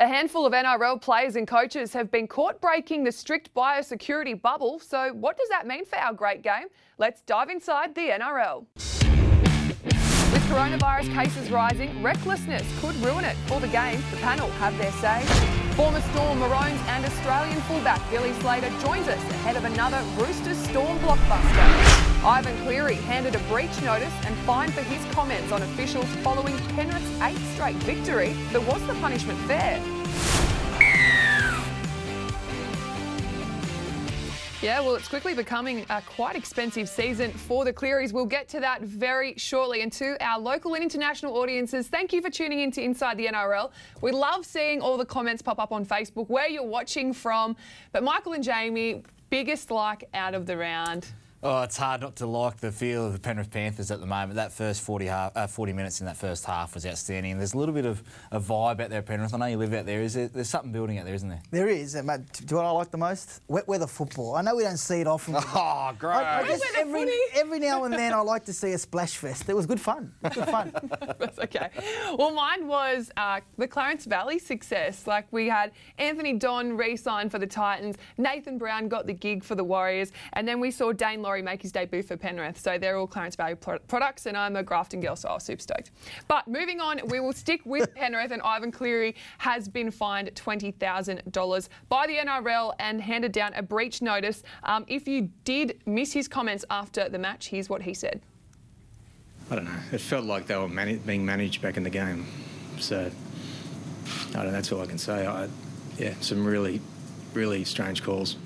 A handful of NRL players and coaches have been caught breaking the strict biosecurity bubble. So, what does that mean for our great game? Let's dive inside the NRL. With coronavirus cases rising, recklessness could ruin it for the game. The panel have their say. Former Storm Maroons and Australian fullback Billy Slater joins us ahead of another Rooster Storm blockbuster. Ivan Cleary handed a breach notice and fined for his comments on officials following Penrith's eighth straight victory. But was the punishment fair? Yeah, well, it's quickly becoming a quite expensive season for the Clearys. We'll get to that very shortly. And to our local and international audiences, thank you for tuning in to Inside the NRL. We love seeing all the comments pop up on Facebook, where you're watching from. But Michael and Jamie, biggest like out of the round. Oh, it's hard not to like the feel of the Penrith Panthers at the moment. That first 40, half, uh, 40 minutes in that first half was outstanding. And there's a little bit of a vibe out there at Penrith. I know you live out there. Is there there's something building out there, isn't there? There is. And, mate, do you know what I like the most? Wet weather football. I know we don't see it often. Oh, great. I, I just, Wet every, every now and then I like to see a splash fest. It was good fun. Good fun. That's okay. Well, mine was uh, the Clarence Valley success. Like we had Anthony Don re-signed for the Titans, Nathan Brown got the gig for the Warriors, and then we saw Daine Laurie make his debut for Penrith. So they're all Clarence Valley pro- products, and I'm a Grafton girl, so I was super stoked. But moving on, we will stick with Penrith, and Ivan Cleary has been fined $20,000 by the NRL and handed down a breach notice. Um, if you did miss his comments after the match, here's what he said. I don't know. It felt like they were mani- being managed back in the game. So, I don't know. That's all I can say. I, yeah, some really, really strange calls.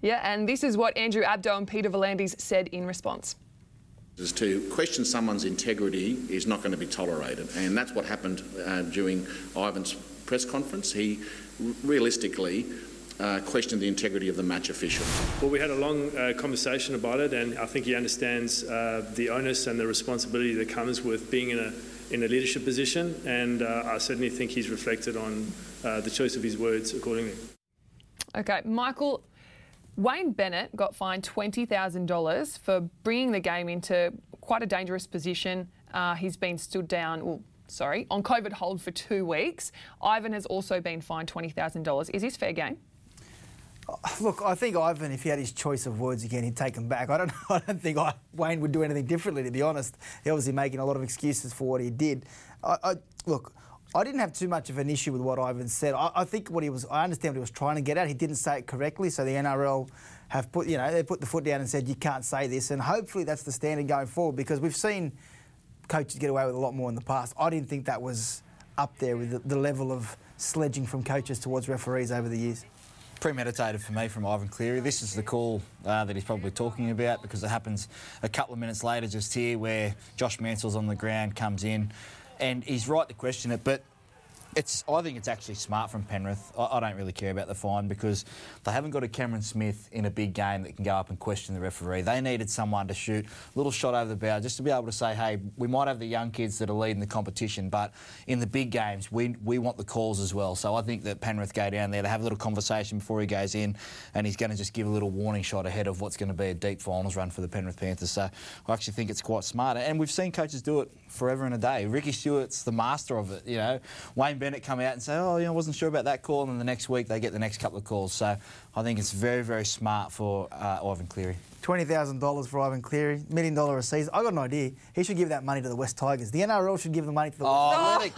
Yeah, and this is what Andrew Abdo and Peter V'landys said in response. is to question someone's integrity is not going to be tolerated. And that's what happened uh, during Ivan's press conference. He realistically uh, questioned the integrity of the match official. Well, we had a long uh, conversation about it, and I think he understands uh, the onus and the responsibility that comes with being in a in a leadership position. And uh, I certainly think he's reflected on uh, the choice of his words accordingly. Okay, Michael, Wayne Bennett got fined $20,000 for bringing the game into quite a dangerous position. Uh, he's been stood down, well, sorry, on COVID hold for two weeks. Ivan has also been fined $20,000. Is this fair game? Look, I think Ivan, if he had his choice of words again, he'd take them back. I don't, I don't think I, Wayne would do anything differently, to be honest. He obviously making a lot of excuses for what he did. I, I, look, I didn't have too much of an issue with what Ivan said. I, I think what he was, I understand what he was trying to get at. He didn't say it correctly, so the NRL have put, you know, they put the foot down and said you can't say this, and hopefully that's the standard going forward because we've seen coaches get away with a lot more in the past. I didn't think that was up there with the, the level of sledging from coaches towards referees over the years. premeditated for me from Ivan Cleary. This is the call uh, that he's probably talking about because it happens a couple of minutes later just here where Josh Mansour's on the ground, comes in, and he's right to question it, but it's, I think it's actually smart from Penrith. I, I don't really care about the fine because they haven't got a Cameron Smith in a big game that can go up and question the referee. They needed someone to shoot a little shot over the bow just to be able to say, hey, we might have the young kids that are leading the competition, but in the big games, we, we want the calls as well. So I think that Penrith go down there to have a little conversation before he goes in and he's going to just give a little warning shot ahead of what's going to be a deep finals run for the Penrith Panthers. So I actually think it's quite smart. And we've seen coaches do it forever and a day. Ricky Stuart's the master of it, you know. Wayne Bennett come out and say, oh, you know, I wasn't sure about that call, and then the next week they get the next couple of calls. So I think it's very, very smart for uh, Ivan Cleary. Twenty thousand dollars for Ivan Cleary, million dollar a season. I got an idea. He should give that money to the West Tigers. The NRL should give the money to the Oh, let West. it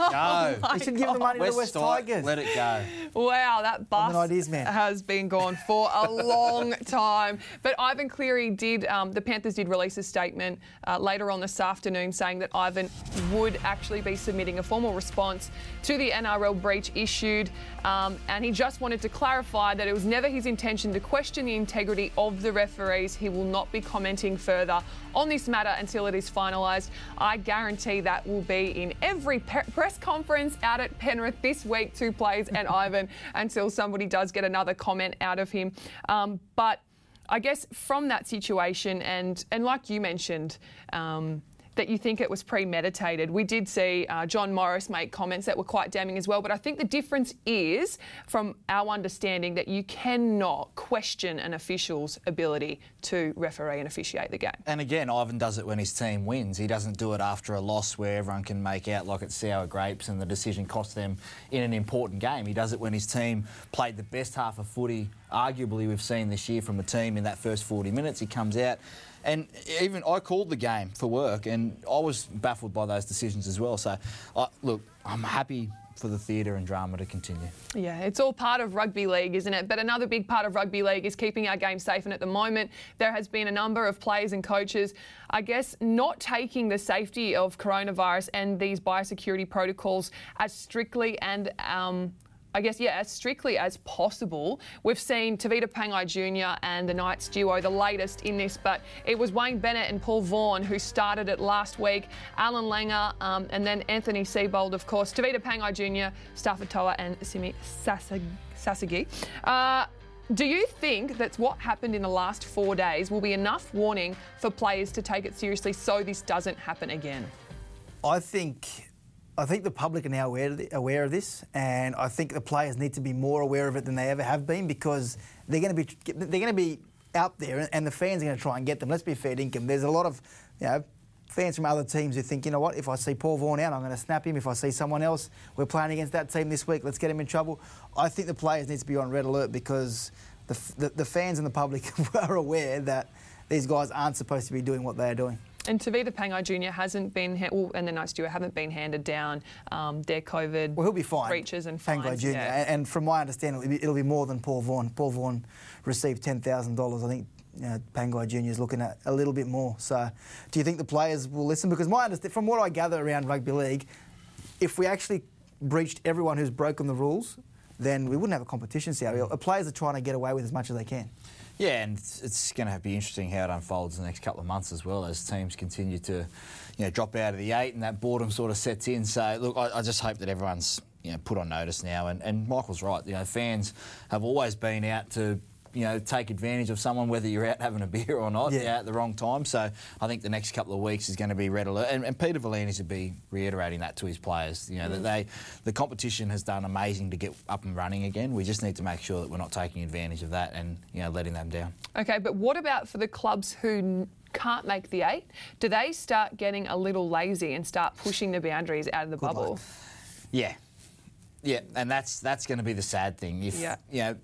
go. He should give the money to the West Ti- Tigers. Let it go. Wow, that bus an ideas man. has been gone for a long time. But Ivan Cleary did, um, the Panthers did release a statement uh, later on this afternoon saying that Ivan would actually be submitting a formal response to the NRL breach issued. Um, and he just wanted to clarify that it was never his intention to question the integrity of the referees. He will not be commenting further on this matter until it is finalised. I guarantee that will be in every pe- press conference out at Penrith this week, two plays and Ivan, until somebody does get another comment out of him. Um, but I guess from that situation, and and like you mentioned, um, that you think it was premeditated. We did see uh, John Morris make comments that were quite damning as well, but I think the difference is, from our understanding, that you cannot question an official's ability to referee and officiate the game. And again, Ivan does it when his team wins. He doesn't do it after a loss where everyone can make out like it's sour grapes and the decision cost them in an important game. He does it when his team played the best half of footy, arguably, we've seen this year from a team in that first 40 minutes. He comes out. And even I called the game for work, and I was baffled by those decisions as well. So, I, look, I'm happy for the theatre and drama to continue. Yeah, it's all part of rugby league, isn't it? But another big part of rugby league is keeping our game safe. And at the moment, there has been a number of players and coaches, I guess, not taking the safety of coronavirus and these biosecurity protocols as strictly and um, I guess, yeah, as strictly as possible. We've seen Tevita Pangai Jr. and the Knights duo, the latest in this, but it was Wayne Bennett and Paul Vaughan who started it last week. Allan Langer um, and then Anthony Seibold, of course. Tevita Pangai Jr., Starford To'a and Simi Sasagi. Uh, do you think that what happened in the last four days will be enough warning for players to take it seriously so this doesn't happen again? I think I think the public are now aware aware of this, and I think the players need to be more aware of it than they ever have been because they're going to be they're going to be out there, and the fans are going to try and get them. Let's be fair, Dinkum. There's a lot of you know fans from other teams who think, you know what, if I see Paul Vaughan out, I'm going to snap him. If I see someone else, we're playing against that team this week, let's get him in trouble. I think the players need to be on red alert because the, the, the fans and the public are aware that these guys aren't supposed to be doing what they are doing. And Tevita Pangai Jr. hasn't been, ha- well, and the Knights duo haven't been handed down um, their COVID well, he'll be fine. breaches and fines. Pangai Jr. Yeah. And from my understanding, it'll be, it'll be more than Paul Vaughan. Paul Vaughan received $10,000. I think you know, Pangai Jr. is looking at a little bit more. So do you think the players will listen? Because my understand, from what I gather around rugby league, if we actually breached everyone who's broken the rules, then we wouldn't have a competition. See, the players are trying to get away with as much as they can. Yeah, and it's going to be interesting how it unfolds in the next couple of months as well as teams continue to, you know, drop out of the eight and that boredom sort of sets in. So look, I, I just hope that everyone's you know put on notice now. And, and Michael's right. You know, fans have always been out to you know, take advantage of someone, whether you're out having a beer or not, yeah. at the wrong time. So I think the next couple of weeks is going to be red alert. And, and Peter Valine needs to be reiterating that to his players. You know, mm. that they, the competition has done amazing to get up and running again. We just need to make sure that we're not taking advantage of that and, you know, letting them down. Okay, but what about for the clubs who can't make the eight? Do they start getting a little lazy and start pushing the boundaries out of the Good bubble? Luck. Yeah. Yeah, and that's that's going to be the sad thing. If yeah. you know,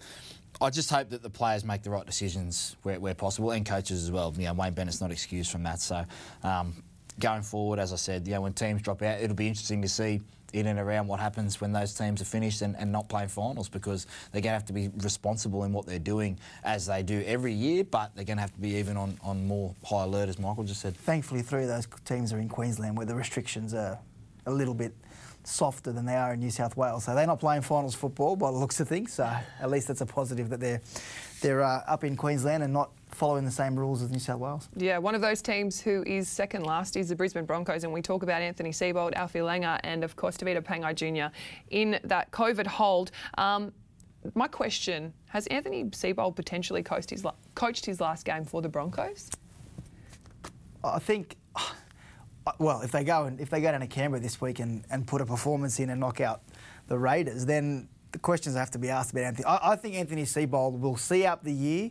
I just hope that the players make the right decisions where, where possible, and coaches as well. You know, Wayne Bennett's not excused from that. So, um, going forward, as I said, you know, when teams drop out, it'll be interesting to see in and around what happens when those teams are finished and, and not playing finals because they're going to have to be responsible in what they're doing as they do every year, but they're going to have to be even on, on more high alert, as Michael just said. Thankfully, three of those teams are in Queensland where the restrictions are a little bit softer than they are in New South Wales. So they're not playing finals football by the looks of things. So at least that's a positive that they're they're uh, up in Queensland and not following the same rules as New South Wales. Yeah, one of those teams who is second last is the Brisbane Broncos, and we talk about Anthony Seibold, Alfie Langer, and of course Tevita Pangai Jr. in that COVID hold. Um, my question: Has Anthony Seibold potentially coached his, coached his last game for the Broncos? I think well, if they go and if they go down to Canberra this week and, and put a performance in and knock out the Raiders, then the questions have to be asked about Anthony. I, I think Anthony Seibold will see out the year,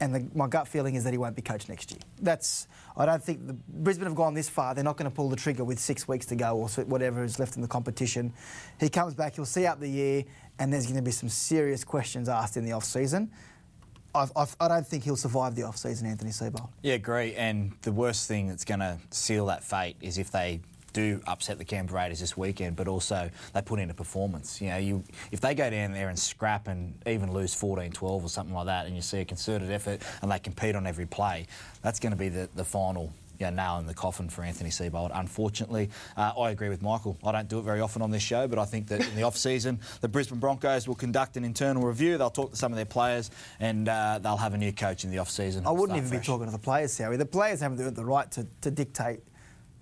and the, my gut feeling is that he won't be coached next year. That's I don't think the Brisbane have gone this far. They're not going to pull the trigger with six weeks to go or whatever is left in the competition. He comes back, he'll see out the year, and there's going to be some serious questions asked in the off season. I've, I've, I do not think he'll survive the off season, Anthony Seibold. Yeah, agree. And the worst thing that's going to seal that fate is if they do upset the Canberra Raiders this weekend, but also they put in a performance. You know, you if they go down there and scrap and even lose 14-12 or something like that, and you see a concerted effort and they compete on every play, that's going to be the, the final you know, nail in the coffin for Anthony Seibold. Unfortunately, uh, I agree with Michael. I don't do it very often on this show, but I think that in the off-season, the Brisbane Broncos will conduct an internal review. They'll talk to some of their players, and uh, they'll have a new coach in the off-season. I wouldn't even fresh. be talking to the players, Harry. The players haven't the right to, to dictate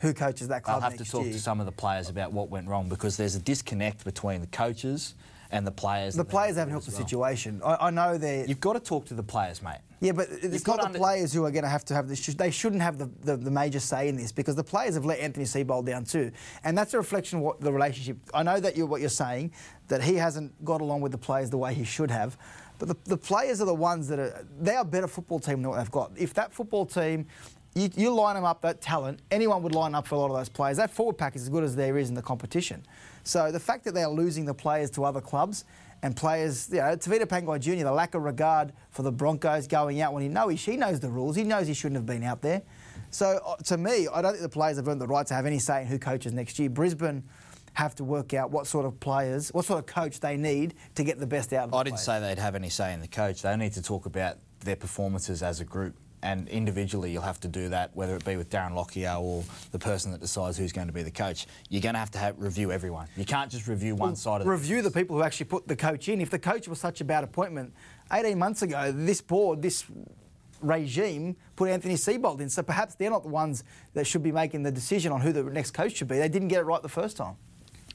who coaches that club. I'll have to talk year. to some of the players about what went wrong because there's a disconnect between the coaches and the players. The players haven't helped the well. situation. I, I know they're. You've got to talk to the players, mate. Yeah, but it's got not the under- players who are going to have to have this. They shouldn't have the, the, the major say in this because the players have let Anthony Seibold down too, and that's a reflection of what the relationship. I know that you're what you're saying, that he hasn't got along with the players the way he should have, but the, the players are the ones that are. They are a better football team than what they've got. If that football team. You, you line them up, that talent, anyone would line up for a lot of those players. That forward pack is as good as there is in the competition. So the fact that they are losing the players to other clubs and players, you know, Tevita Pangai Jr., the lack of regard for the Broncos going out when he knows he knows the rules, he knows he shouldn't have been out there. So uh, to me, I don't think the players have earned the right to have any say in who coaches next year. Brisbane have to work out what sort of players, what sort of coach they need to get the best out of the I didn't players. say they'd have any say in the coach. They need to talk about their performances as a group. And individually, you'll have to do that, whether it be with Darren Lockyer or the person that decides who's going to be the coach. You're going to have to have, review everyone. You can't just review one side of review the people who actually put the coach in. If the coach was such a bad appointment, 18 months ago, this board, this regime put Anthony Seibold in. So perhaps they're not the ones that should be making the decision on who the next coach should be. They didn't get it right the first time.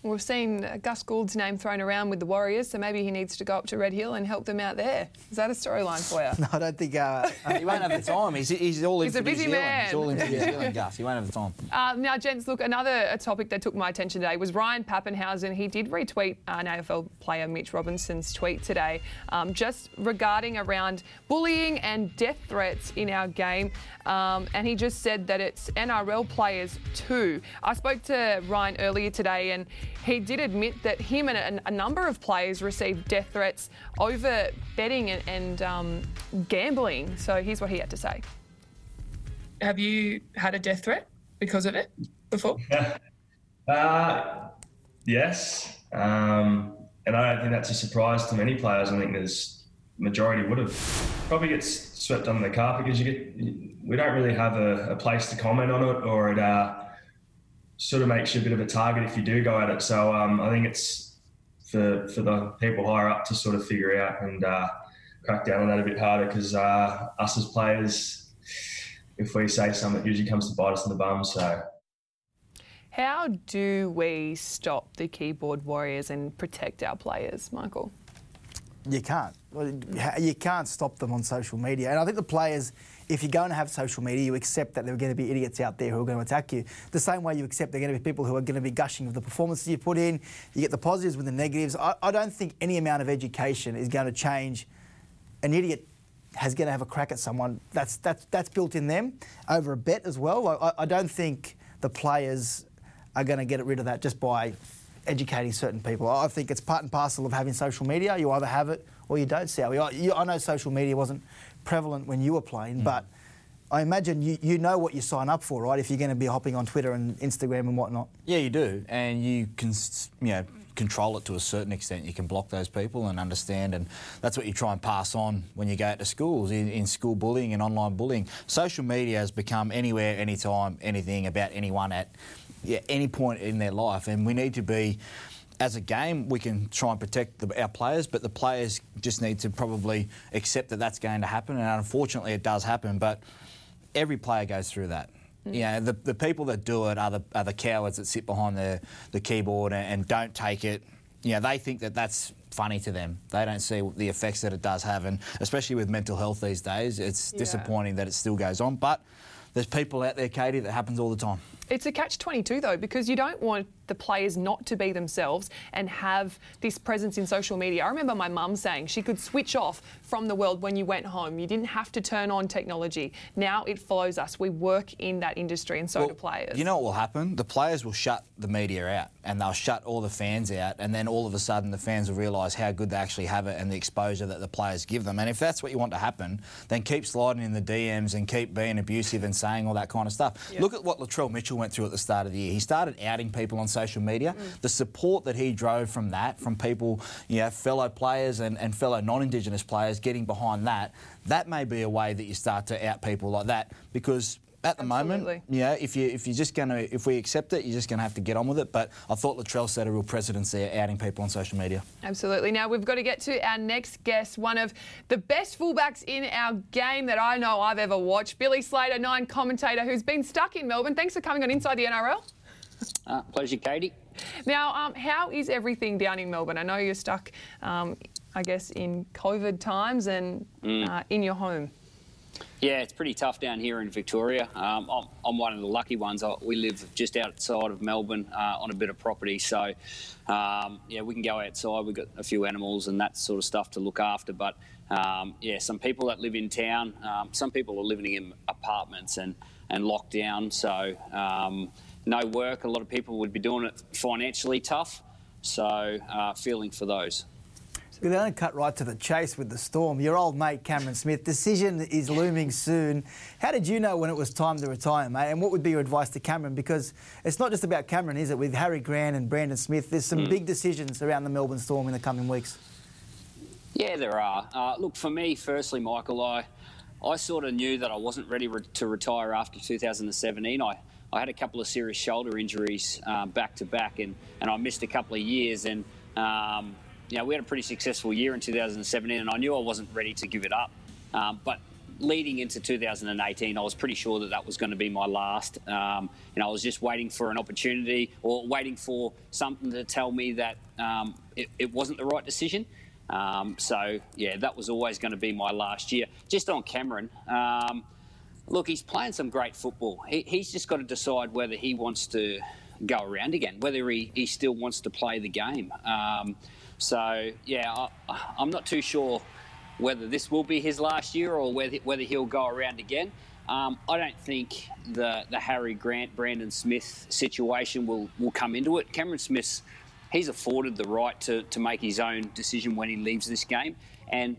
We've seen uh, Gus Gould's name thrown around with the Warriors, so maybe he needs to go up to Red Hill and help them out there. Is that a storyline for you? No, I don't think. Uh, He won't have the time. He's, he's all in He's for a busy New Zealand. man. He's all in for New Zealand, Gus. He won't have the time. Uh, now, gents, look, another a topic that took my attention today was Ryan Papenhuyzen. He did retweet an AFL player Mitch Robinson's tweet today, um, just regarding around bullying and death threats in our game. Um, and he just said that it's NRL players too. I spoke to Ryan earlier today, and he did admit that him and a, a number of players received death threats over betting and, and um, gambling. So here's what he had to say. Have you had a death threat because of it before? Uh, yes, um, and I don't think that's a surprise to many players. I think there's majority would have probably gets swept under the carpet because you get we don't really have a, a place to comment on it, or it uh, sort of makes you a bit of a target if you do go at it. So um, I think it's for for the people higher up to sort of figure out and uh, crack down on that a bit harder because uh, us as players, if we say something, it usually comes to bite us in the bum. So. How do we stop the keyboard warriors and protect our players, Michael? You can't. You can't stop them on social media. And I think the players, if you're going to have social media, you accept that there are going to be idiots out there who are going to attack you. The same way you accept there are going to be people who are going to be gushing of the performances you put in. You get the positives with the negatives. I, I don't think any amount of education is going to change. An idiot has going to have a crack at someone. That's that's that's built in them over a bet as well. I, I don't think the players are going to get rid of that just by educating certain people. I think it's part and parcel of having social media. You either have it or you don't, you, I know social media wasn't prevalent when you were playing, hmm. but I imagine you, you know what you sign up for, right? If you're going to be hopping on Twitter and Instagram and whatnot. Yeah, you do, and you can, you know, control it to a certain extent. You can block those people and understand, and that's what you try and pass on when you go out to schools in, in school bullying and online bullying. Social media has become anywhere, anytime, anything about anyone at yeah, any point in their life, and we need to be. As a game, we can try and protect the, our players, but the players just need to probably accept that that's going to happen, and unfortunately, it does happen. But every player goes through that. Mm. You know, the, the people that do it are the, are the cowards that sit behind the, the keyboard and, and don't take it. You know, they think that that's funny to them. They don't see the effects that it does have, and especially with mental health these days, it's Yeah. disappointing that it still goes on. But there's people out there, Katie, that happens all the time. It's a catch 22 though, because you don't want the players not to be themselves and have this presence in social media. I remember my mum saying she could switch off from the world when you went home. You didn't have to turn on technology. Now it follows us. We work in that industry and so do players. You know what will happen? The players will shut the media out and they'll shut all the fans out, and then all of a sudden the fans will realise how good they actually have it and the exposure that the players give them. And if that's what you want to happen, then keep sliding in the DMs and keep being abusive and saying all that kind of stuff. Look at what Latrell Mitchell went through at the start of the year. He started outing people on social media. Mm. The support that he drove from that, from people, you know, fellow players and, and fellow non-Indigenous players getting behind that, that may be a way that you start to out people like that because at the moment, yeah, if you if you're just going to if we accept it, you're just going to have to get on with it. But I thought Latrell set a real precedence there, outing people on social media. Absolutely. Now we've got to get to our next guest, one of the best fullbacks in our game that I know I've ever watched, Billy Slater, nine commentator, who's been stuck in Melbourne. Thanks for coming on Inside the NRL. Uh, pleasure, Katie. Now, um, how is everything down in Melbourne? I know you're stuck, um, I guess, in COVID times and uh, in your home. Yeah, it's pretty tough down here in Victoria. Um, I'm, I'm one of the lucky ones. I, we live just outside of Melbourne uh, on a bit of property, so um, yeah, we can go outside. We've got a few animals and that sort of stuff to look after. But um, yeah, some people that live in town, um, some people are living in apartments and and locked down, so um, no work. A lot of people would be doing it financially tough. So uh, feeling for those. We're going to cut right to the chase with the storm. Your old mate Cameron Smith, decision is looming soon. How did you know when it was time to retire, mate? And what would be your advice to Cameron? Because it's not just about Cameron, is it? With Harry Grant and Brandon Smith, there's some mm. big decisions around the Melbourne Storm in the coming weeks. Yeah, there are. Uh, look, for me, firstly, Michael, I, I sort of knew that I wasn't ready re- to retire after 2017. I, I had a couple of serious shoulder injuries um, back to back, and, and I missed a couple of years. And um, you know, we had a pretty successful year in 2017, and I knew I wasn't ready to give it up. Um, but leading into 2018, I was pretty sure that that was going to be my last. Um, and I was just waiting for an opportunity or waiting for something to tell me that um, it, it, wasn't the right decision. Um, so, yeah, that was always going to be my last year. Just on Cameron, um, look, he's playing some great football. He, he's just got to decide whether he wants to go around again, whether he, he still wants to play the game. So, yeah, I, am not too sure whether this will be his last year or whether, whether he'll go around again. Um, I don't think the, the Harry Grant, Brandon Smith situation will, will come into it. Cameron Smith, he's afforded the right to, to make his own decision when he leaves this game. And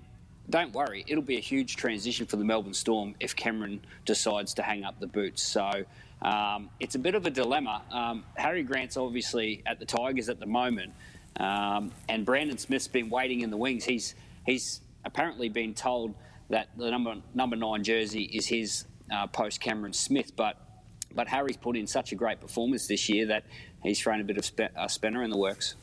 don't worry, it'll be a huge transition for the Melbourne Storm if Cameron decides to hang up the boots. So um, it's a bit of a dilemma. Um, Harry Grant's obviously at the Tigers at the moment. Um, and Brandon Smith's been waiting in the wings. He's he's apparently been told that the number number nine jersey is his uh, post Cameron Smith, but but Harry's put in such a great performance this year that he's thrown a bit of a spinner in the works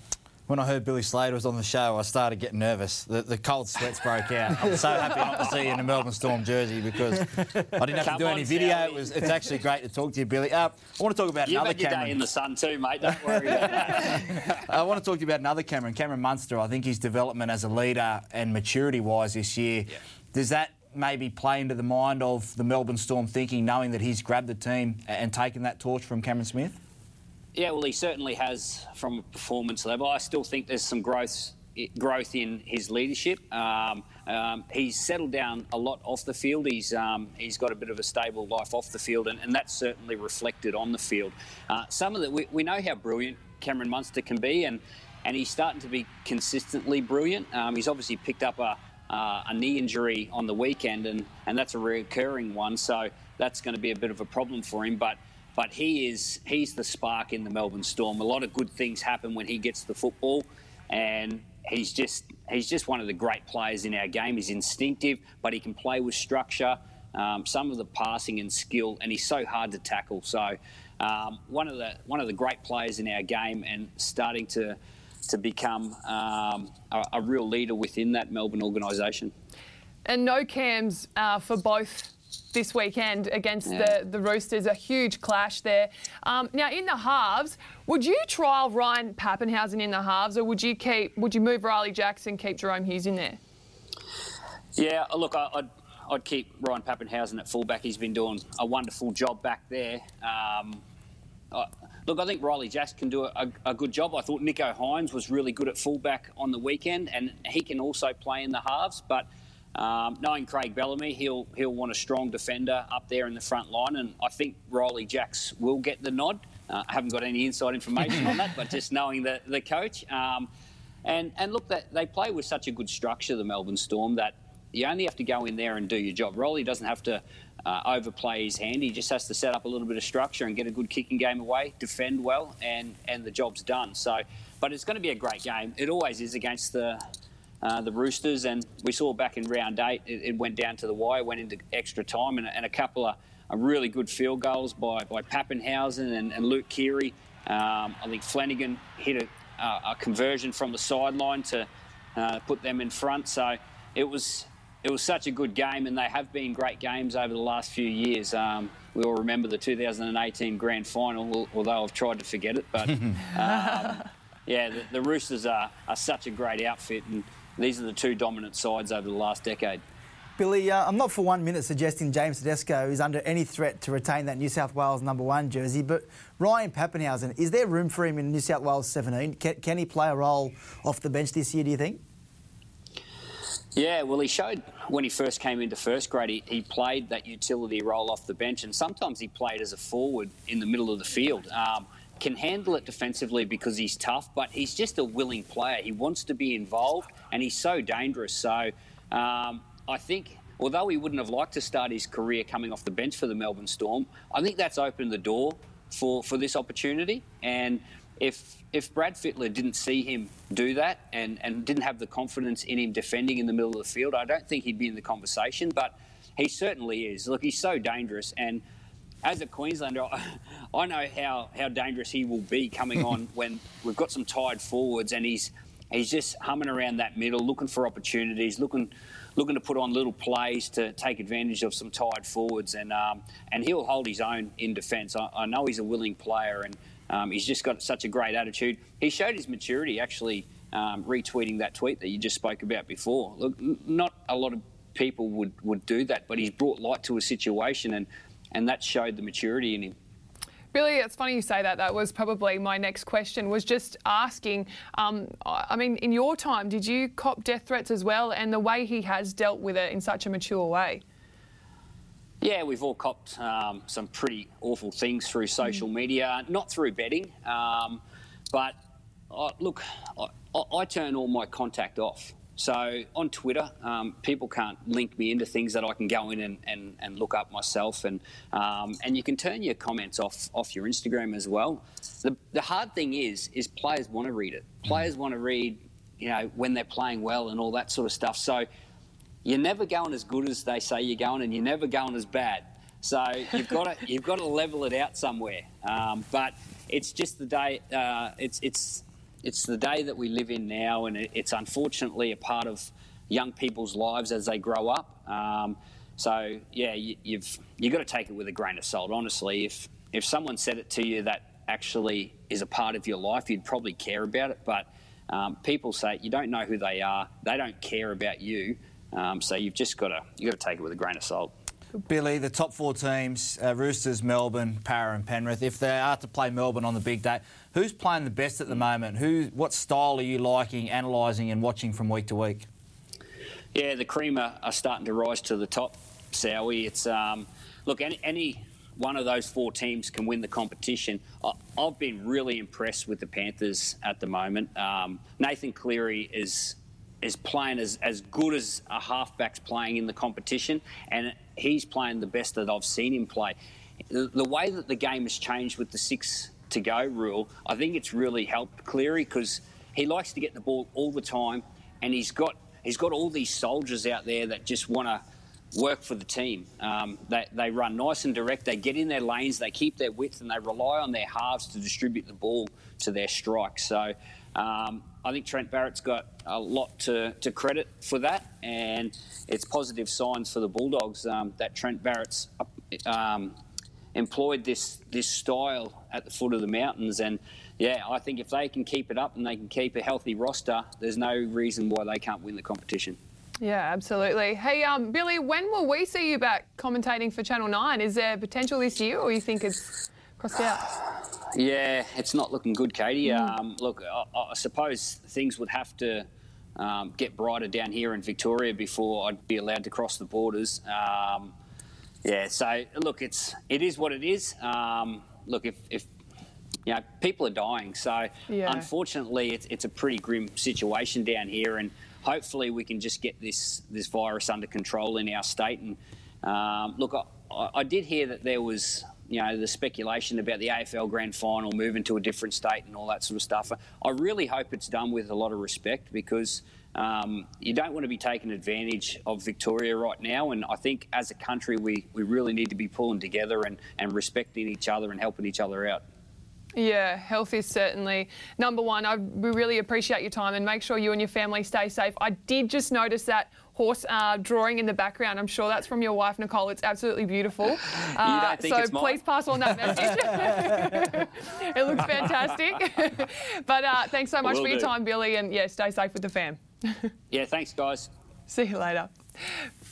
when I heard Billy Slater was on the show, I started getting nervous. The, the cold sweats broke out. I'm so happy not to see you in a Melbourne Storm jersey because I didn't have Come to do any video. It was, it's actually great to talk to you, Billy. Uh, I want to talk about You've another Cameron. day in the sun too, mate. Don't worry about that. I want to talk to you about another Cameron, Cameron Munster. I think his development as a leader and maturity-wise this year, yeah. does that maybe play into the mind of the Melbourne Storm thinking, knowing that he's grabbed the team and taken that torch from Cameron Smith? Yeah, well, he certainly has from a performance level. I still think there's some growth growth in his leadership. Um, um, he's settled down a lot off the field. He's um, he's got a bit of a stable life off the field, and, and that's certainly reflected on the field. Uh, some of the we, we know how brilliant Cameron Munster can be, and and he's starting to be consistently brilliant. Um, he's obviously picked up a uh, a knee injury on the weekend, and and that's a recurring one. So that's going to be a bit of a problem for him, but but he is he's the spark in the Melbourne Storm. A lot of good things happen when he gets the football, and he's just he's just one of the great players in our game. He's instinctive, but he can play with structure. Um, some of the passing and skill, and he's so hard to tackle. So um, one of the one of the great players in our game, and starting to to become um, a, a, real leader within that Melbourne organisation. And no cams uh, for both this weekend against yeah. the, the Roosters. A huge clash there. Um, now, in the halves, would you trial Ryan Papenhuyzen in the halves, or would you keep? Would you move Riley Jackson, keep Jahrome Hughes in there? Yeah, look, I, would I'd keep Ryan Papenhuyzen at fullback. He's been doing a wonderful job back there. Um, I, look, I think Riley Jackson can do a, a, good job. I thought Nicho Hynes was really good at fullback on the weekend, and he can also play in the halves, but. Um, knowing Craig Bellamy, he'll he'll want a strong defender up there in the front line, and I think Ryley Jacks will get the nod. Uh, I haven't got any inside information on that, but just knowing the the coach, um, and and look, that they play with such a good structure, the Melbourne Storm, that you only have to go in there and do your job. Ryley doesn't have to uh, overplay his hand; he just has to set up a little bit of structure and get a good kicking game away, defend well, and and the job's done. So, but it's going to be a great game. It always is against the uh, the Roosters, and we saw back in round eight, it, it, went down to the wire, went into extra time, and, and a couple of really good field goals by, by Papenhuyzen and, and Luke Keary. Um, I think Flanagan hit a, a, conversion from the sideline to uh, put them in front. So it was it was such a good game, and they have been great games over the last few years. Um, we all remember the 2018 grand final, although I've tried to forget it. But um, yeah, the, the Roosters are, are such a great outfit, and these are the two dominant sides over the last decade. Billy, uh, I'm not for one minute suggesting James Tedesco is under any threat to retain that New South Wales number one jersey, but Ryan Papenhuyzen, is there room for him in New South Wales 17? Can, can he play a role off the bench this year, do you think? Yeah, well, he showed when he first came into first grade, he, he, played that utility role off the bench, and sometimes he played as a forward in the middle of the field. Um, can handle it defensively because he's tough, but he's just a willing player. He wants to be involved, and he's so dangerous. So um, I think, although he wouldn't have liked to start his career coming off the bench for the Melbourne Storm, I think that's opened the door for, for this opportunity. And if if Brad Fittler didn't see him do that and, and didn't have the confidence in him defending in the middle of the field, I don't think he'd be in the conversation. But he certainly is. Look, he's so dangerous. And as a Queenslander, I know how, how dangerous he will be coming on when we've got some tired forwards and he's he's just humming around that middle, looking for opportunities, looking looking to put on little plays to take advantage of some tired forwards, and um, and he'll hold his own in defence. I, I know he's a willing player, and um, he's just got such a great attitude. He showed his maturity actually um, retweeting that tweet that you just spoke about before. Look, not a lot of people would, would do that, but he's brought light to a situation and, and that showed the maturity in him. Billy, it's funny you say that. That was probably my next question. Was just asking. Um, I mean, in your time, did you cop death threats as well? And the way he has dealt with it in such a mature way. Yeah, we've all copped um, some pretty awful things through social media, not through betting, um, but uh, look, I, I, turn all my contact off. So on Twitter, um, people can't link me into things that I can go in and, and, and look up myself, and um, and you can turn your comments off off your Instagram as well. The, the hard thing is, is players want to read it. Players want to read, you know, when they're playing well and all that sort of stuff. So you're never going as good as they say you're going, and you're never going as bad. So you've got to you've got to level it out somewhere. Um, but it's just the day. Uh, it's it's it's the day that we live in now, and it's unfortunately a part of young people's lives as they grow up. Um, so yeah, you, you've you've got to take it with a grain of salt. Honestly, if if someone said it to you that actually is a part of your life, you'd probably care about it. But um, people say you don't know who they are; they don't care about you. Um, so you've just got to you got to take it with a grain of salt. Billy, the top four teams, uh, Roosters, Melbourne, Parra and Penrith, if they are to play Melbourne on the big day, who's playing the best at the moment? Who, What style are you liking, analysing and watching from week to week? Yeah, the cream are, starting to rise to the top, Sowie. It's, um, look, any, any, one of those four teams can win the competition. I, have been really impressed with the Panthers at the moment. Um, Nathan Cleary is is playing as, as good as a halfback's playing in the competition, and he's playing the best that I've seen him play. The, the way that the game has changed with the six to go rule, I think it's really helped Cleary because he likes to get the ball all the time, and he's got he's got all these soldiers out there that just want to work for the team. Um, they, they run nice and direct. They get in their lanes. They keep their width, and they rely on their halves to distribute the ball to their strikes. So um, I think Trent Barrett's got a lot to, to credit for that, and it's positive signs for the Bulldogs um, that Trent Barrett's um, employed this this style at the foot of the mountains. And yeah, I think if they can keep it up and they can keep a healthy roster, there's no reason why they can't win the competition. Yeah, absolutely. Hey, um, Billy, when will we see you back commentating for Channel 9? Is there potential this year, or you think it's crossed out? Yeah, it's not looking good, Katie. Mm. Um, look, I, I, suppose things would have to um, get brighter down here in Victoria before I'd be allowed to cross the borders. Um, yeah, so look, it's it is what it is. Um, look, if, if you know people are dying, so yeah. unfortunately, it's it's a pretty grim situation down here, and hopefully we can just get this this virus under control in our state. And um, look, I, I did hear that there was you know, the speculation about the AFL Grand Final moving to a different state and all that sort of stuff. I really hope it's done with a lot of respect because um, you don't want to be taking advantage of Victoria right now. And I think as a country, we, we really need to be pulling together and, and respecting each other and helping each other out. Yeah, health is certainly number one. I, we really appreciate your time and make sure you and your family stay safe. I did just notice that horse uh, drawing in the background. I'm sure that's from your wife, Nicole. It's absolutely beautiful. Uh, so please pass on that message. it looks fantastic. but uh, thanks so much Will for your time, Billy, and yeah, stay safe with the fam. Yeah, thanks, guys. See you later.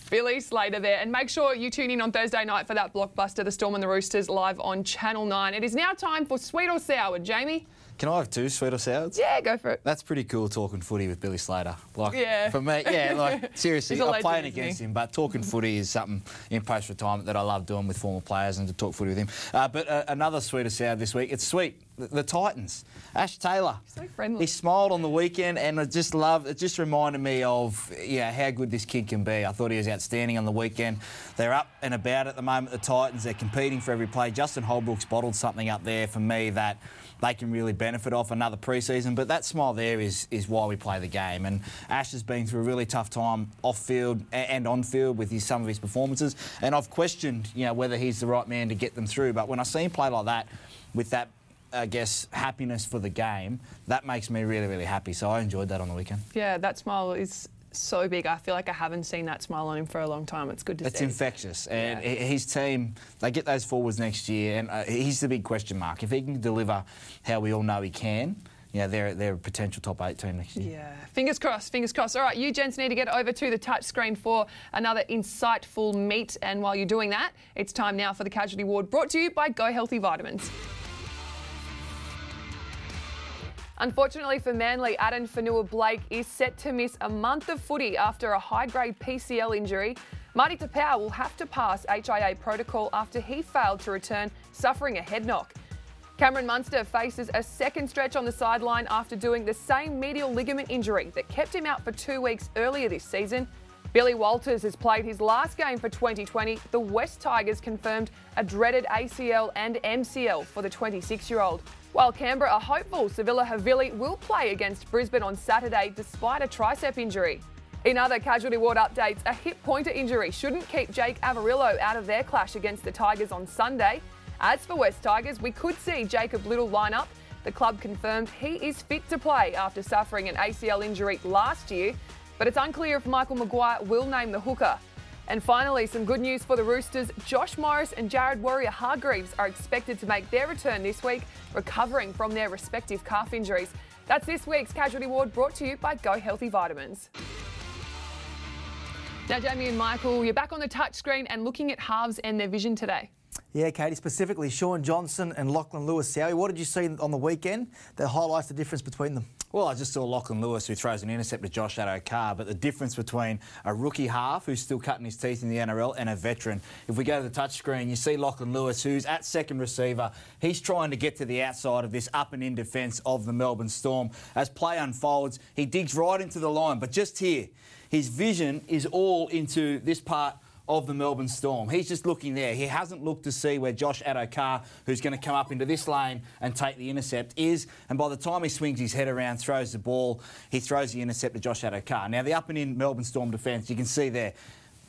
Billy Slater there. And make sure you tune in on Thursday night for that blockbuster, The Storm and the Roosters, live on Channel 9. It is now time for Sweet or Sour. Jamie? Can I have two sweet or sours? Yeah, go for it. That's pretty cool talking footy with Billy Slater. Like Yeah. for me, yeah, like seriously, He's a I'm playing against he? him, but talking footy is something in post retirement that I love doing with former players and to talk footy with him. Uh, but uh, another sweet or sour this week. It's sweet. The, the Titans. Ash Taylor. So friendly. He smiled on the weekend, and I just love. It just reminded me of yeah how good this kid can be. I thought he was outstanding on the weekend. They're up and about at the moment. The Titans. They're competing for every play. Justin Holbrook's bottled something up there for me that they can really benefit off another preseason. But that smile there is is why we play the game. And Ash has been through a really tough time off field and on field with his, some of his performances. And I've questioned you know whether he's the right man to get them through. But when I see him play like that, with that I guess, happiness for the game, that makes me really, really happy. So I enjoyed that on the weekend. Yeah, that smile is so big. I feel like I haven't seen that smile on him for a long time. It's good to It's see. It's infectious. And Yeah. his team, they get those forwards next year, and uh, he's the big question mark. If he can deliver how we all know he can, you know, they're, they're a potential top eight team next year. Yeah, fingers crossed, fingers crossed. All right, you gents need to get over to the touch screen for another insightful meet. And while you're doing that, it's time now for the Casualty Ward brought to you by Go Healthy Vitamins. Unfortunately for Manly, Addin Fonua Blake is set to miss a month of footy after a high grade PCL injury. Marty Taupau will have to pass HIA protocol after he failed to return, suffering a head knock. Cameron Munster faces a second stretch on the sideline after doing the same medial ligament injury that kept him out for two weeks earlier this season. Billy Walters has played his last game for 2020. The West Tigers confirmed a dreaded ACL and MCL for the 26 year old. While Canberra are hopeful Siliva Havili will play against Brisbane on Saturday despite a tricep injury. In other casualty ward updates, a hip pointer injury shouldn't keep Jake Averillo out of their clash against the Tigers on Sunday. As for West Tigers, we could see Jacob Liddle line up. The club confirmed he is fit to play after suffering an ACL injury last year, but it's unclear if Michael Maguire will name the hooker. And finally, some good news for the Roosters. Josh Morris and Jared Waerea Hargreaves are expected to make their return this week, recovering from their respective calf injuries. That's this week's Casualty Ward brought to you by Go Healthy Vitamins. Now, Jamie and Michael, you're back on the touchscreen and looking at halves and their vision today. Yeah, Katie, specifically Shaun Johnson and Lachlan Lewis. Sowie, what did you see on the weekend that highlights the difference between them? Well, I just saw Lachlan Lewis who throws an intercept to Josh Addo-Carr, but the difference between a rookie half who's still cutting his teeth in the NRL and a veteran. If we go to the touchscreen, you see Lachlan Lewis who's at second receiver. He's trying to get to the outside of this up and in defence of the Melbourne Storm. As play unfolds, he digs right into the line, but just here, his vision is all into this part of the Melbourne Storm. He's just looking there. He hasn't looked to see where Josh Addo-Carr, who's going to come up into this lane and take the intercept, is. And by the time he swings his head around, throws the ball, he throws the intercept to Josh Addo-Carr. Now, the up and in Melbourne Storm defence, you can see there.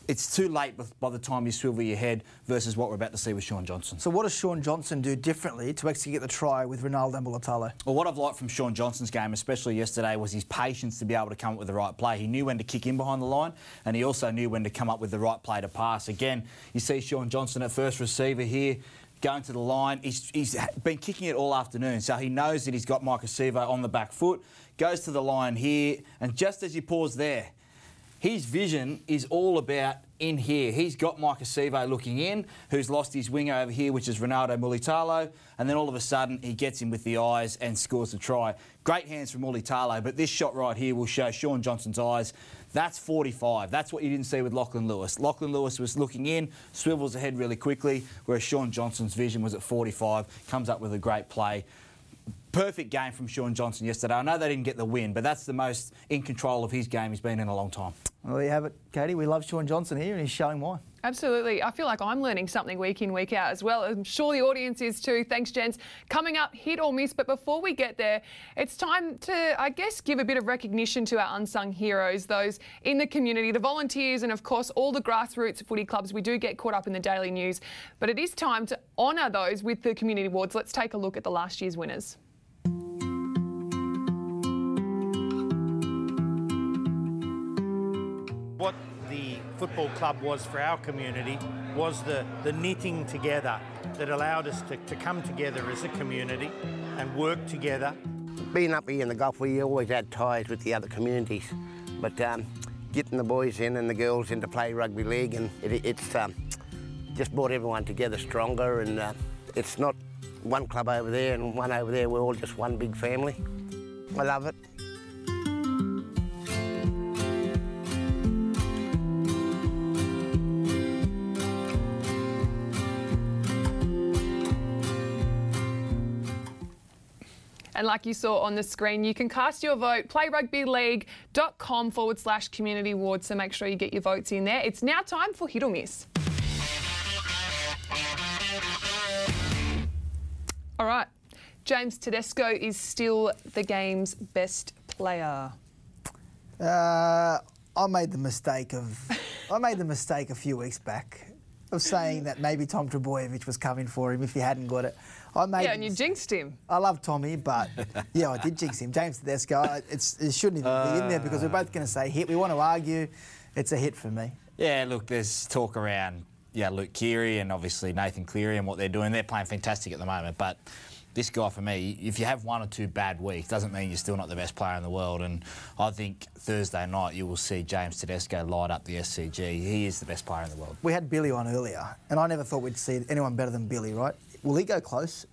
It's too late by the time you swivel your head versus what we're about to see with Shaun Johnson. So, what does Shaun Johnson do differently to actually get the try with Ronaldo Mulitalo? Well, what I've liked from Shaun Johnson's game, especially yesterday, was his patience to be able to come up with the right play. He knew when to kick in behind the line, and he also knew when to come up with the right play to pass. Again, you see Shaun Johnson at first receiver here. Going to the line, he's, he's been kicking it all afternoon, so he knows that he's got Mike Acevo on the back foot. Goes to the line here, and just as he pause there, his vision is all about in here. He's got Mike Acevo looking in, who's lost his winger over here, which is Ronaldo Mulitalo, and then all of a sudden he gets him with the eyes and scores the try. Great hands from Mulitalo, but this shot right here will show Shaun Johnson's eyes. That's 45. That's what you didn't see with Lachlan Lewis. Lachlan Lewis was looking in, swivels ahead really quickly, whereas Shaun Johnson's vision was at 45, comes up with a great play perfect game from Shaun Johnson yesterday. I know they didn't get the win, but that's the most in control of his game he's been in a long time. Well, there you have it, Katie. We love Shaun Johnson here, and he's showing why. Absolutely. I feel like I'm learning something week in, week out as well. I'm sure the audience is too. Thanks, gents. Coming up, hit or miss. But before we get there, it's time to, I guess, give a bit of recognition to our unsung heroes, those in the community, the volunteers, and of course, all the grassroots footy clubs. We do get caught up in the daily news, but it is time to honour those with the community awards. Let's take a look at the last year's winners. Football club was for our community was the, the knitting together that allowed us to, to come together as a community and work together. Being up here in the Gulf, we always had ties with the other communities, but um, getting the boys in and the girls in to play rugby league, and it, it's um, just brought everyone together stronger. And uh, it's not one club over there and one over there. We're all just one big family. I love it. And like you saw on the screen, you can cast your vote, playrugbyleague.com forward slash community awards. So make sure you get your votes in there. It's now time for hit or miss. All right. James Tedesco is still the game's best player. Uh, I made the mistake of I made the mistake a few weeks back of saying that maybe Tom Trbojevic was coming for him if he hadn't got it. I made Yeah, and you jinxed him. I love Tommy, but yeah, I did jinx him. James Tedesco, it's, it shouldn't even be in there because we're both going to say hit. We want to argue. It's a hit for me. Yeah, look, there's talk around yeah, Luke Keary and obviously Nathan Cleary and what they're doing. They're playing fantastic at the moment, but this guy for me, if you have one or two bad weeks, doesn't mean you're still not the best player in the world. And I think Thursday night you will see James Tedesco light up the SCG. He is the best player in the world. We had Billy on earlier, and I never thought we'd see anyone better than Billy, right? Will he go close?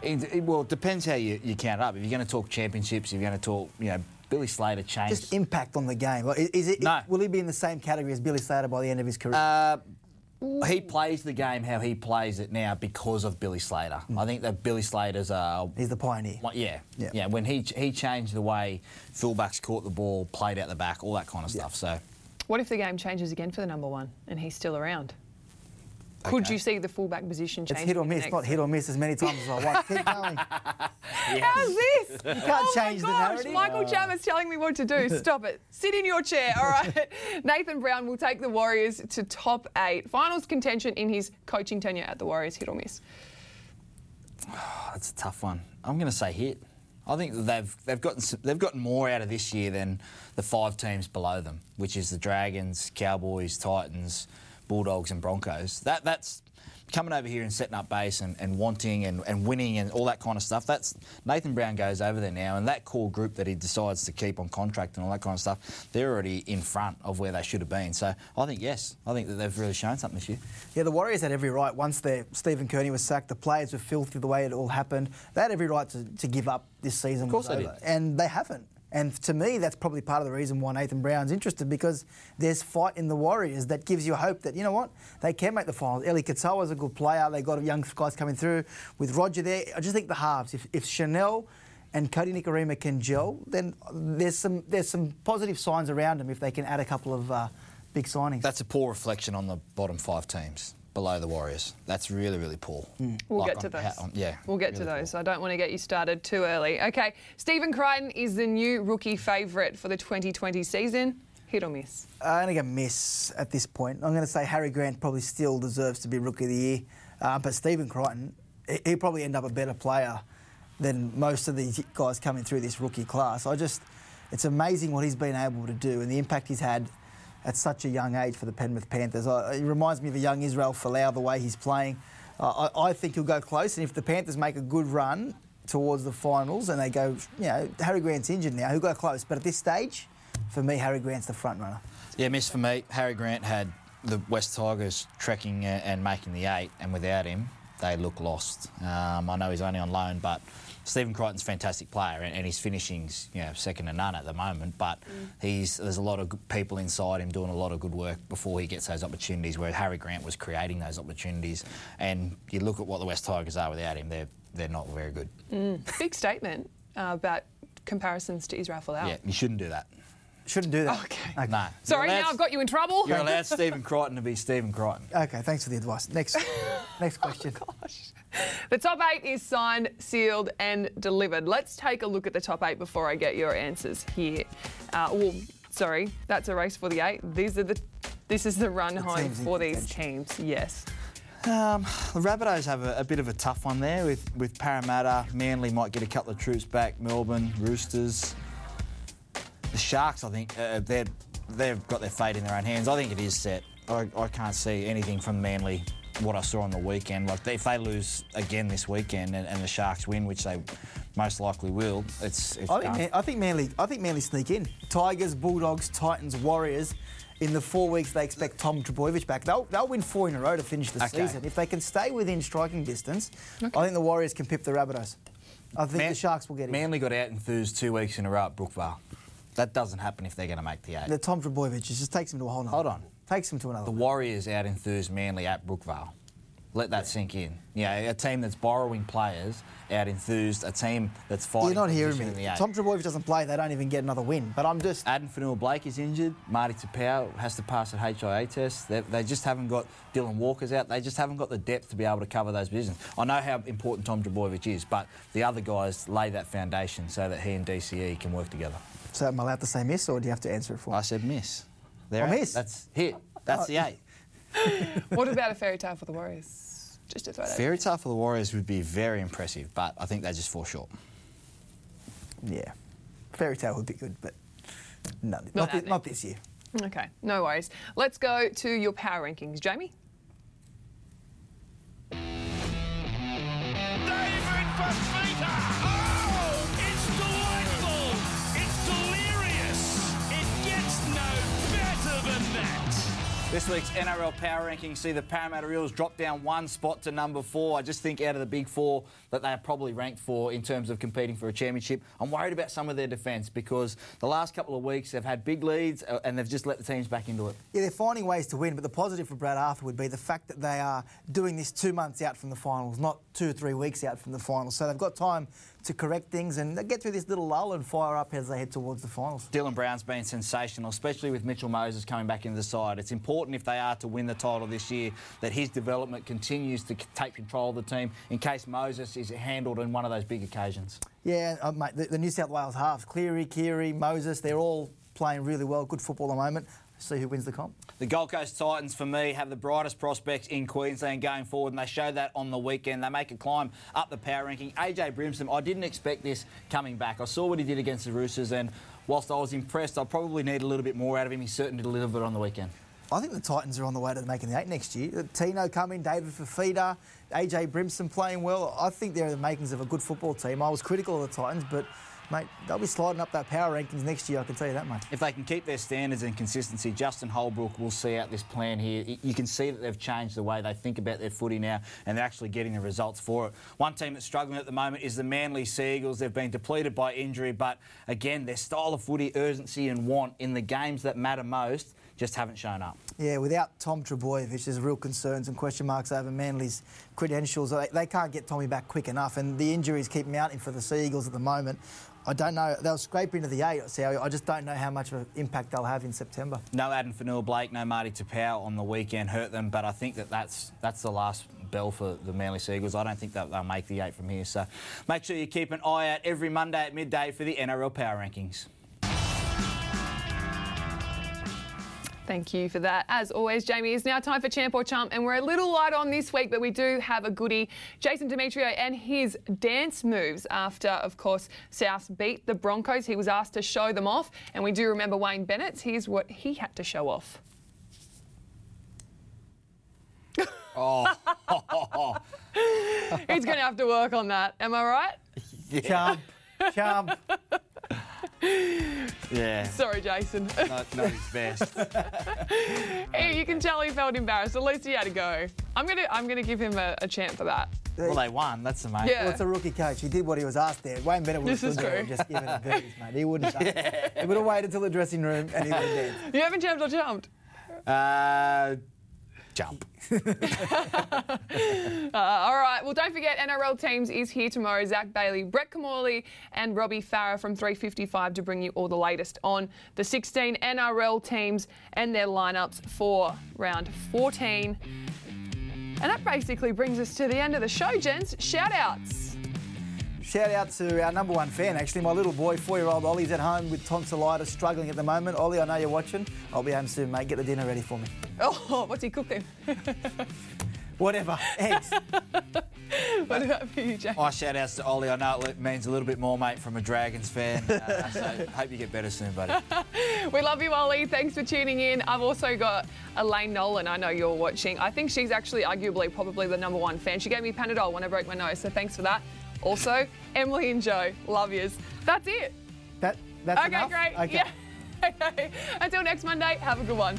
It, it- well, it depends how you, you count up. If you're going to talk championships, if you're going to talk, you know, Billy Slater changed. Just impact on the game. Like, Is it? No. Will he be in the same category as Billy Slater by the end of his career? Uh, he plays the game how he plays it now because of Billy Slater. I think that Billy Slater's a He's the pioneer. Well, yeah, Yeah. yeah, When he he changed the way fullbacks caught the ball, played out the back, all that kind of stuff. So What if the game changes again for the number one and he's still around? Could Okay. you see the fullback position change? It's hit or miss, not hit or miss as many times as I want. Keep going. How's this? You can't oh change the narrative. Michael ah. Chalmers telling me what to do. Stop it. Sit in your chair. All right. Nathan Brown will take the Warriors to top eight. Finals contention in his coaching tenure at the Warriors. Hit or miss? that's a tough one. I'm going to say hit. I think they've they've gotten they've gotten more out of this year than the five teams below them, which is the Dragons, Cowboys, Titans, Bulldogs, and Broncos. That that's coming over here and setting up base and, and wanting and, and winning and all that kind of stuff. That's Nathan Brown goes over there now, and that core group that he decides to keep on contract and all that kind of stuff, they're already in front of where they should have been. So I think yes, I think that they've really shown something this year. Yeah, the Warriors had every right. Once their Stephen Kearney was sacked, the players were filthy the way it all happened. They had every right to, to give up this season. Of course they did. And they haven't. And to me, that's probably part of the reason why Nathan Brown's interested because there's fight in the Warriors that gives you hope that, you know what, they can make the finals. Eliesa Katoa's a good player. They've got young guys coming through. With Roger there, I just think the halves, if, if Chanel and Kodi Nikorima can gel, then there's some there's some positive signs around them if they can add a couple of uh, big signings. That's a poor reflection on the bottom five teams below the Warriors. That's really really poor. We'll Like get to on- those. how- on- yeah, We'll get to really those. I don't want to get you started too early. Okay. Stephen Crichton is the new rookie favourite for the 2020 season. Hit or miss? I'm going to miss at this point. I'm going to say Harry Grant probably still deserves to be Rookie of the Year, uh, but Stephen Crichton, he- he'll probably end up a better player than most of these guys coming through this rookie class. I just, it's amazing what he's been able to do and the impact he's had at such a young age for the Penrith Panthers. I, it reminds me of a young Israel Folau, the way he's playing. Uh, I, I think he'll go close, and if the Panthers make a good run towards the finals and they go, you know, Harry Grant's injured now, he'll go close. But at this stage, for me, Harry Grant's the front runner. Yeah, miss for me. Harry Grant had the West Tigers trekking uh, and making the eight, and without him, they look lost. Um, I know he's only on loan, but Stephen Crichton's a fantastic player, and, and his finishing's you know second to none at the moment. But he's there's a lot of people inside him doing a lot of good work before he gets those opportunities. Where Harry Grant was creating those opportunities, and you look at what the West Tigers are without him, they're they're not very good. Big statement uh, about comparisons to Israel Folau. Yeah, you shouldn't do that. Shouldn't do that. Okay. No. Sorry, You're now I've got you in trouble. You're allowed Stephen Crichton to be Stephen Crichton. Okay, thanks for the advice. Next, next question. Gosh. The top eight is signed, sealed, and delivered. Let's take a look at the top eight before I get your answers here. Uh, well, sorry, that's a race for the eight. These are the. This is the run home for these teams. Yes. Um, the Rabbitohs have a, a bit of a tough one there with, with Parramatta. Manly might get a couple of troops back. Melbourne, Roosters. The Sharks, I think, uh, they're, they've got their fate in their own hands. I think it is set. I, I can't see anything from Manly, what I saw on the weekend. Like, if they lose again this weekend and, and the Sharks win, which they most likely will, it's, it's I think, done. Man- I think Manly. I think Manly sneak in. Tigers, Bulldogs, Titans, Warriors. In the four weeks they expect Tom Trbojevic back, they'll, they'll win four in a row to finish the Okay. season. If they can stay within striking distance, I think the Warriors can pip the Rabbitohs. I think Man- the Sharks will get in. Manly got out enthused two weeks in a row at Brookvale. That doesn't happen if they're going to make the eight. The Tom Trbojevic just takes him to a whole nother. Hold on. Takes him to another. The Warriors out enthused Manly at Brookvale. Let that sink in. Yeah, a team that's borrowing players out enthused, a team that's fighting. You're not hearing me. Tom Trbojevic doesn't play, they don't even get another win. But I'm just. Addin Fonua Blake is injured. Marty Taupau has to pass a HIA test. They, they just haven't got Dylan Walker's out. They just haven't got the depth to be able to cover those positions. I know how important Tom Trbojevic is, but the other guys lay that foundation so that he and DCE can work together. So am I allowed to say miss, or do you have to answer it for me? I said miss. There Oh, miss? That's hit. That's the oh. eight. what about a fairy tale for the Warriors? Just to throw that. Fairy tale for the Warriors would be very impressive, but I think they just fall short. Yeah. Fairy tale would be good, but no, not, Not thi- happening. not this year. Okay, no worries. Let's go to your power rankings, Jamie. David This week's NRL Power Rankings see the Parramatta Eels drop down one spot to number four. I just think out of the big four that they are probably ranked for in terms of competing for a championship. I'm worried about some of their defence because the last couple of weeks they've had big leads uh, and they've just let the teams back into it. Yeah, they're finding ways to win, but the positive for Brad Arthur would be the fact that they are doing this two months out from the finals, not two or three weeks out from the finals. So they've got time to correct things and get through this little lull and fire up as they head towards the finals. Dylan Brown's been sensational, especially with Mitchell Moses coming back into the side. It's important if they are to win the title this year that his development continues to take control of the team in case Moses is handled in one of those big occasions. Yeah, uh, mate, the, the New South Wales halves, Cleary, Keary, Moses, they're all playing really well, good football at the moment. See who wins the comp. The Gold Coast Titans, for me, have the brightest prospects in Queensland going forward, and they showed that on the weekend. They make a climb up the power ranking. AJ Brimson, I didn't expect this coming back. I saw what he did against the Roosters, and whilst I was impressed, I probably need a little bit more out of him. He certainly delivered on the weekend. I think the Titans are on the way to making the eight next year. Tino coming, David Fifita, AJ Brimson playing well. I think they're the makings of a good football team. I was critical of the Titans, but mate, they'll be sliding up that power rankings next year. I can tell you that, much. If they can keep their standards and consistency, Justin Holbrook will see out this plan here. You can see that they've changed the way they think about their footy now, and they're actually getting the results for it. One team that's struggling at the moment is the Manly Seagulls. They've been depleted by injury, but again, their style of footy, urgency, and want in the games that matter most just haven't shown up. Yeah, without Tom Trbojevic, there's real concerns and question marks over Manly's credentials. They, they can't get Tommy back quick enough, and the injuries keep mounting for the Seagulls at the moment. I don't know. They'll scrape into the eight, so I just don't know how much of an impact they'll have in September. No Addin Fonua Blake, no Marty Taupau on the weekend hurt them, but I think that that's, that's the last bell for the Manly Seagulls. I don't think that they'll make the eight from here. So make sure you keep an eye out every Monday at midday for the NRL Power Rankings. Thank you for that. As always, Jamie, it's now time for Champ or Chump, and we're a little light on this week, but we do have a goodie. Jason Demetriou and his dance moves after, of course, South beat the Broncos. He was asked to show them off, and we do remember Wayne Bennett. Here's what he had to show off. Oh, He's going to have to work on that. Am I right? Chump, chump. Yeah. Sorry, Jason. Not, not his best. Hey, you can tell he felt embarrassed. At least he had to go. I'm gonna, I'm gonna give him a, a chant for that. Well, they won. That's the main. Yeah. Well, it's a rookie coach. He did what he was asked there. Wayne Bennett would have stood there and just given it goodies, mate. He wouldn't have done it. He would have waited till the dressing room and he would have danced. You haven't jumped or jumped? Uh, jump. Uh, all right. Well, don't forget, NRL Teams is here tomorrow. Zach Bailey, Brett Kimmorley, and Robbie Farah from 355 to bring you all the latest on the 16 NRL teams and their lineups for round 14. And that basically brings us to the end of the show, gents. Shout outs. Shout out to our number one fan, actually. My little boy, four year old Ollie's at home with tonsillitis, struggling at the moment. Ollie, I know you're watching. I'll be home soon, mate. Get the dinner ready for me. Oh, what's he cooking? Whatever. Eggs. what about for you, Jack? My shout outs to Ollie. I know it means a little bit more, mate, from a Dragons fan. Uh, so hope you get better soon, buddy. We love you, Ollie. Thanks for tuning in. I've also got Elaine Nolan. I know you're watching. I think she's actually arguably probably the number one fan. She gave me Panadol when I broke my nose, so thanks for that. Also, Emily and Joe, love yous. That's it. That, that's okay, enough? great. Okay. Yeah. Okay. Until next Monday, have a good one.